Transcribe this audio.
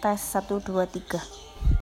tes 1 2 3